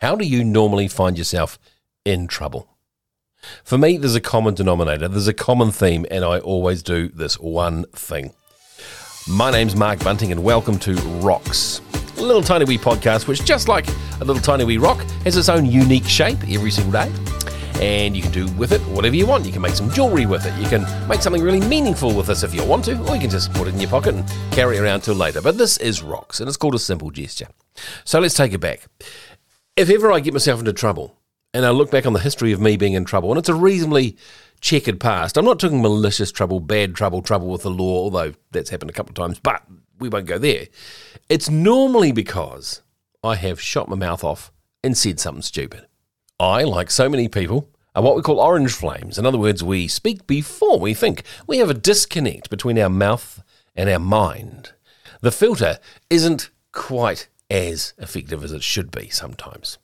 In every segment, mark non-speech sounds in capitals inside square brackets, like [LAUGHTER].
How do you normally find yourself in trouble? For me, there's a common denominator, there's a common theme, and I always do this one thing. My name's Mark Bunting, and welcome to Rocks, a little tiny wee podcast, which, just like a little tiny wee rock, has its own unique shape every single day. And you can do with it whatever you want. You can make some jewelry with it. You can make something really meaningful with this if you want to, or you can just put it in your pocket and carry it around till later. But this is Rocks, and it's called a simple gesture. So let's take it back. If ever I get myself into trouble, and I look back on the history of me being in trouble, and it's a reasonably checkered past. I'm not talking malicious trouble, bad trouble, trouble with the law, although that's happened a couple of times, but we won't go there. It's normally because I have shot my mouth off and said something stupid. I, like so many people, are what we call orange flames. In other words, we speak before we think. We have a disconnect between our mouth and our mind. The filter isn't quite as effective as it should be sometimes.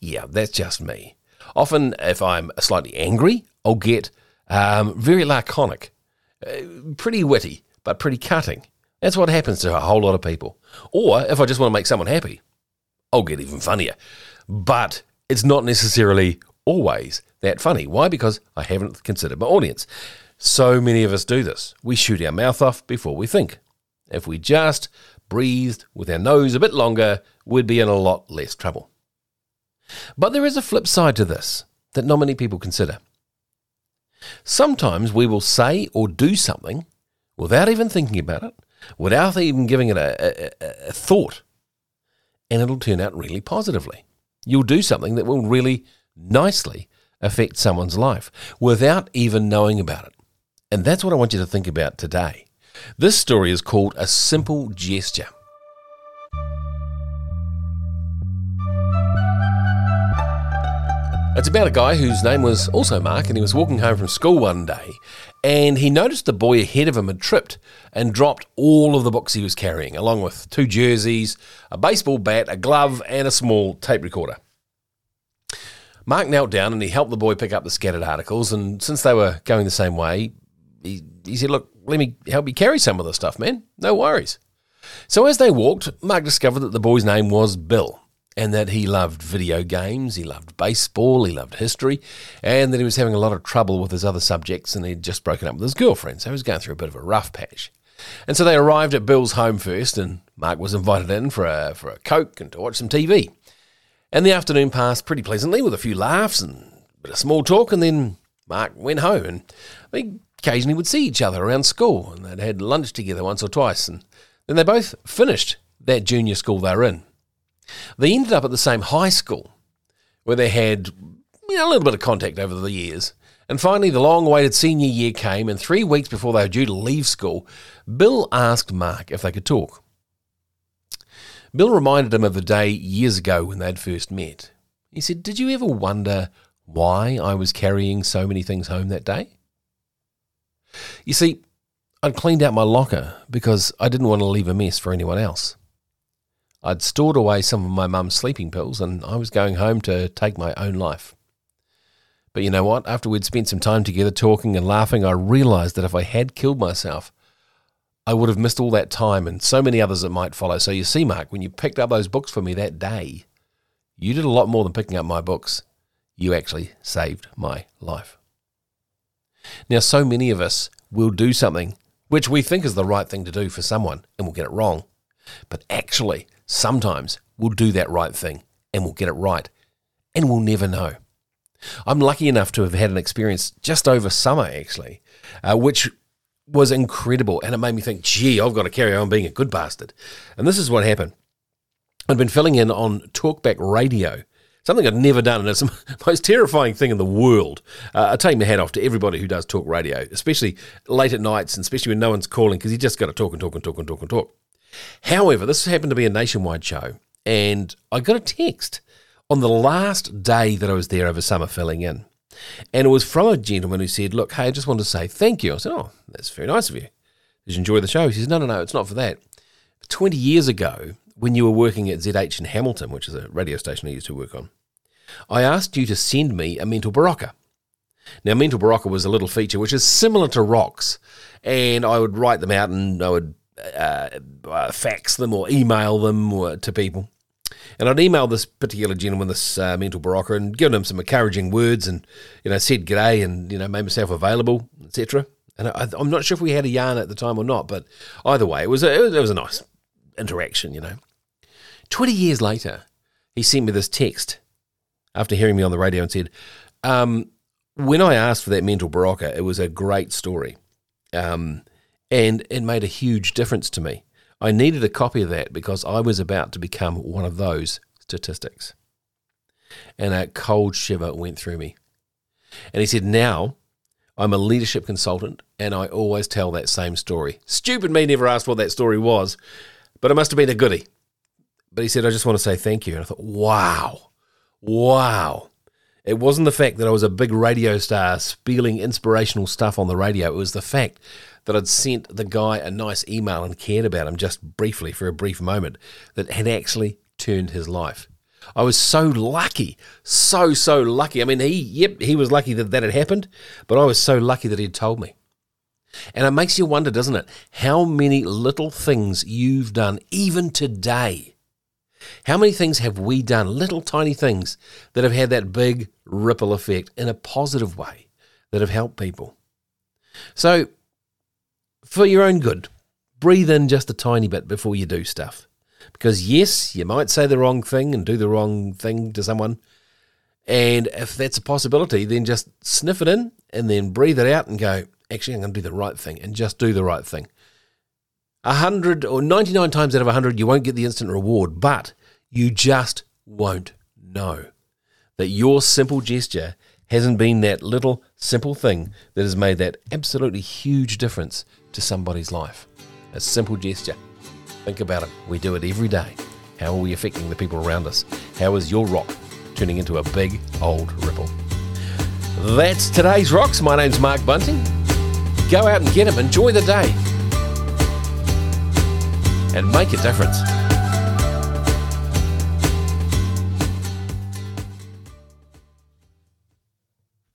Yeah, that's just me. Often, if I'm slightly angry, I'll get um, very laconic, uh, pretty witty, but pretty cutting. That's what happens to a whole lot of people. Or if I just want to make someone happy, I'll get even funnier. But it's not necessarily always that funny. Why? Because I haven't considered my audience. So many of us do this. We shoot our mouth off before we think. If we just breathed with our nose a bit longer, we'd be in a lot less trouble. But there is a flip side to this that not many people consider. Sometimes we will say or do something without even thinking about it, without even giving it a, a, a thought, and it'll turn out really positively. You'll do something that will really nicely affect someone's life without even knowing about it. And that's what I want you to think about today. This story is called A Simple Gesture. It's about a guy whose name was also Mark, and he was walking home from school one day, and he noticed the boy ahead of him had tripped and dropped all of the books he was carrying, along with two jerseys, a baseball bat, a glove, and a small tape recorder. Mark knelt down and he helped the boy pick up the scattered articles, and since they were going the same way, he, he said, Look, let me help you carry some of the stuff, man. No worries. So as they walked, Mark discovered that the boy's name was Bill and that he loved video games, he loved baseball, he loved history, and that he was having a lot of trouble with his other subjects and he'd just broken up with his girlfriend, so he was going through a bit of a rough patch. And so they arrived at Bill's home first, and Mark was invited in for a, for a Coke and to watch some TV. And the afternoon passed pretty pleasantly with a few laughs and a bit of small talk, and then Mark went home and they occasionally would see each other around school and they'd had lunch together once or twice, and then they both finished that junior school they were in. They ended up at the same high school where they had you know, a little bit of contact over the years. And finally, the long awaited senior year came, and three weeks before they were due to leave school, Bill asked Mark if they could talk. Bill reminded him of the day years ago when they'd first met. He said, Did you ever wonder why I was carrying so many things home that day? You see, I'd cleaned out my locker because I didn't want to leave a mess for anyone else. I'd stored away some of my mum's sleeping pills and I was going home to take my own life. But you know what? After we'd spent some time together talking and laughing, I realised that if I had killed myself, I would have missed all that time and so many others that might follow. So you see, Mark, when you picked up those books for me that day, you did a lot more than picking up my books. You actually saved my life. Now, so many of us will do something which we think is the right thing to do for someone and we'll get it wrong. But actually, sometimes we'll do that right thing and we'll get it right and we'll never know. I'm lucky enough to have had an experience just over summer, actually, uh, which was incredible. And it made me think, gee, I've got to carry on being a good bastard. And this is what happened. I'd been filling in on Talkback Radio, something I'd never done, and it's [LAUGHS] the most terrifying thing in the world. Uh, I take my hat off to everybody who does talk radio, especially late at nights, and especially when no one's calling, because you just got to talk and talk and talk and talk and talk. However, this happened to be a nationwide show, and I got a text on the last day that I was there over summer filling in. And it was from a gentleman who said, Look, hey, I just wanted to say thank you. I said, Oh, that's very nice of you. Did you enjoy the show? He says, No, no, no, it's not for that. 20 years ago, when you were working at ZH in Hamilton, which is a radio station I used to work on, I asked you to send me a mental Berocca. Now, mental Berocca was a little feature which is similar to rocks, and I would write them out and I would uh, uh, fax them or email them or, to people. And I'd emailed this particular gentleman, this uh, mental Berocca, and given him some encouraging words and, you know, said g'day and, you know, made myself available, etc. And I, am not sure if we had a yarn at the time or not, but either way, it was, a, it was, it was a nice interaction, you know. 20 years later, he sent me this text after hearing me on the radio and said, um, when I asked for that mental Berocca, it was a great story. Um, and it made a huge difference to me. I needed a copy of that because I was about to become one of those statistics. And a cold shiver went through me. And he said, Now I'm a leadership consultant and I always tell that same story. Stupid me never asked what that story was, but it must have been a goodie. But he said, I just want to say thank you. And I thought, wow, wow. It wasn't the fact that I was a big radio star spieling inspirational stuff on the radio. It was the fact that I'd sent the guy a nice email and cared about him just briefly for a brief moment that had actually turned his life. I was so lucky, so, so lucky. I mean, he, yep, he was lucky that that had happened, but I was so lucky that he'd told me. And it makes you wonder, doesn't it, how many little things you've done even today. How many things have we done, little tiny things, that have had that big ripple effect in a positive way that have helped people? So for your own good, breathe in just a tiny bit before you do stuff. Because, yes, you might say the wrong thing and do the wrong thing to someone. And if that's a possibility, then just sniff it in and then breathe it out and go, actually, I'm going to do the right thing and just do the right thing. A hundred or 99 times out of a hundred, you won't get the instant reward, but you just won't know that your simple gesture hasn't been that little simple thing that has made that absolutely huge difference to somebody's life. A simple gesture. Think about it. We do it every day. How are we affecting the people around us? How is your rock turning into a big old ripple? That's today's rocks. My name's Mark Bunting. Go out and get them. Enjoy the day. And make a difference.